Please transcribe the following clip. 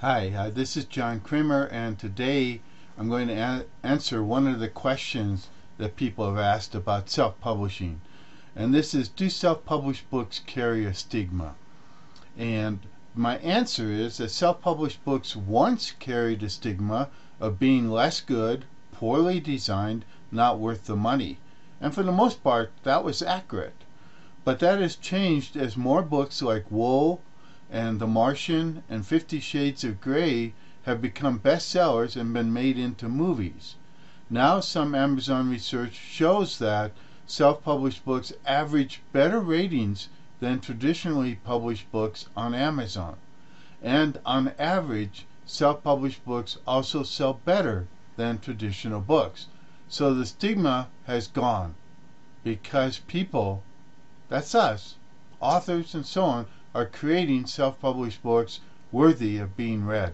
Hi, uh, this is John Kremer, and today I'm going to answer one of the questions that people have asked about self publishing. And this is Do self published books carry a stigma? And my answer is that self published books once carried a stigma of being less good, poorly designed, not worth the money. And for the most part, that was accurate. But that has changed as more books like Wool, and The Martian and Fifty Shades of Grey have become bestsellers and been made into movies. Now, some Amazon research shows that self published books average better ratings than traditionally published books on Amazon. And on average, self published books also sell better than traditional books. So the stigma has gone because people, that's us, authors and so on, are creating self published books worthy of being read.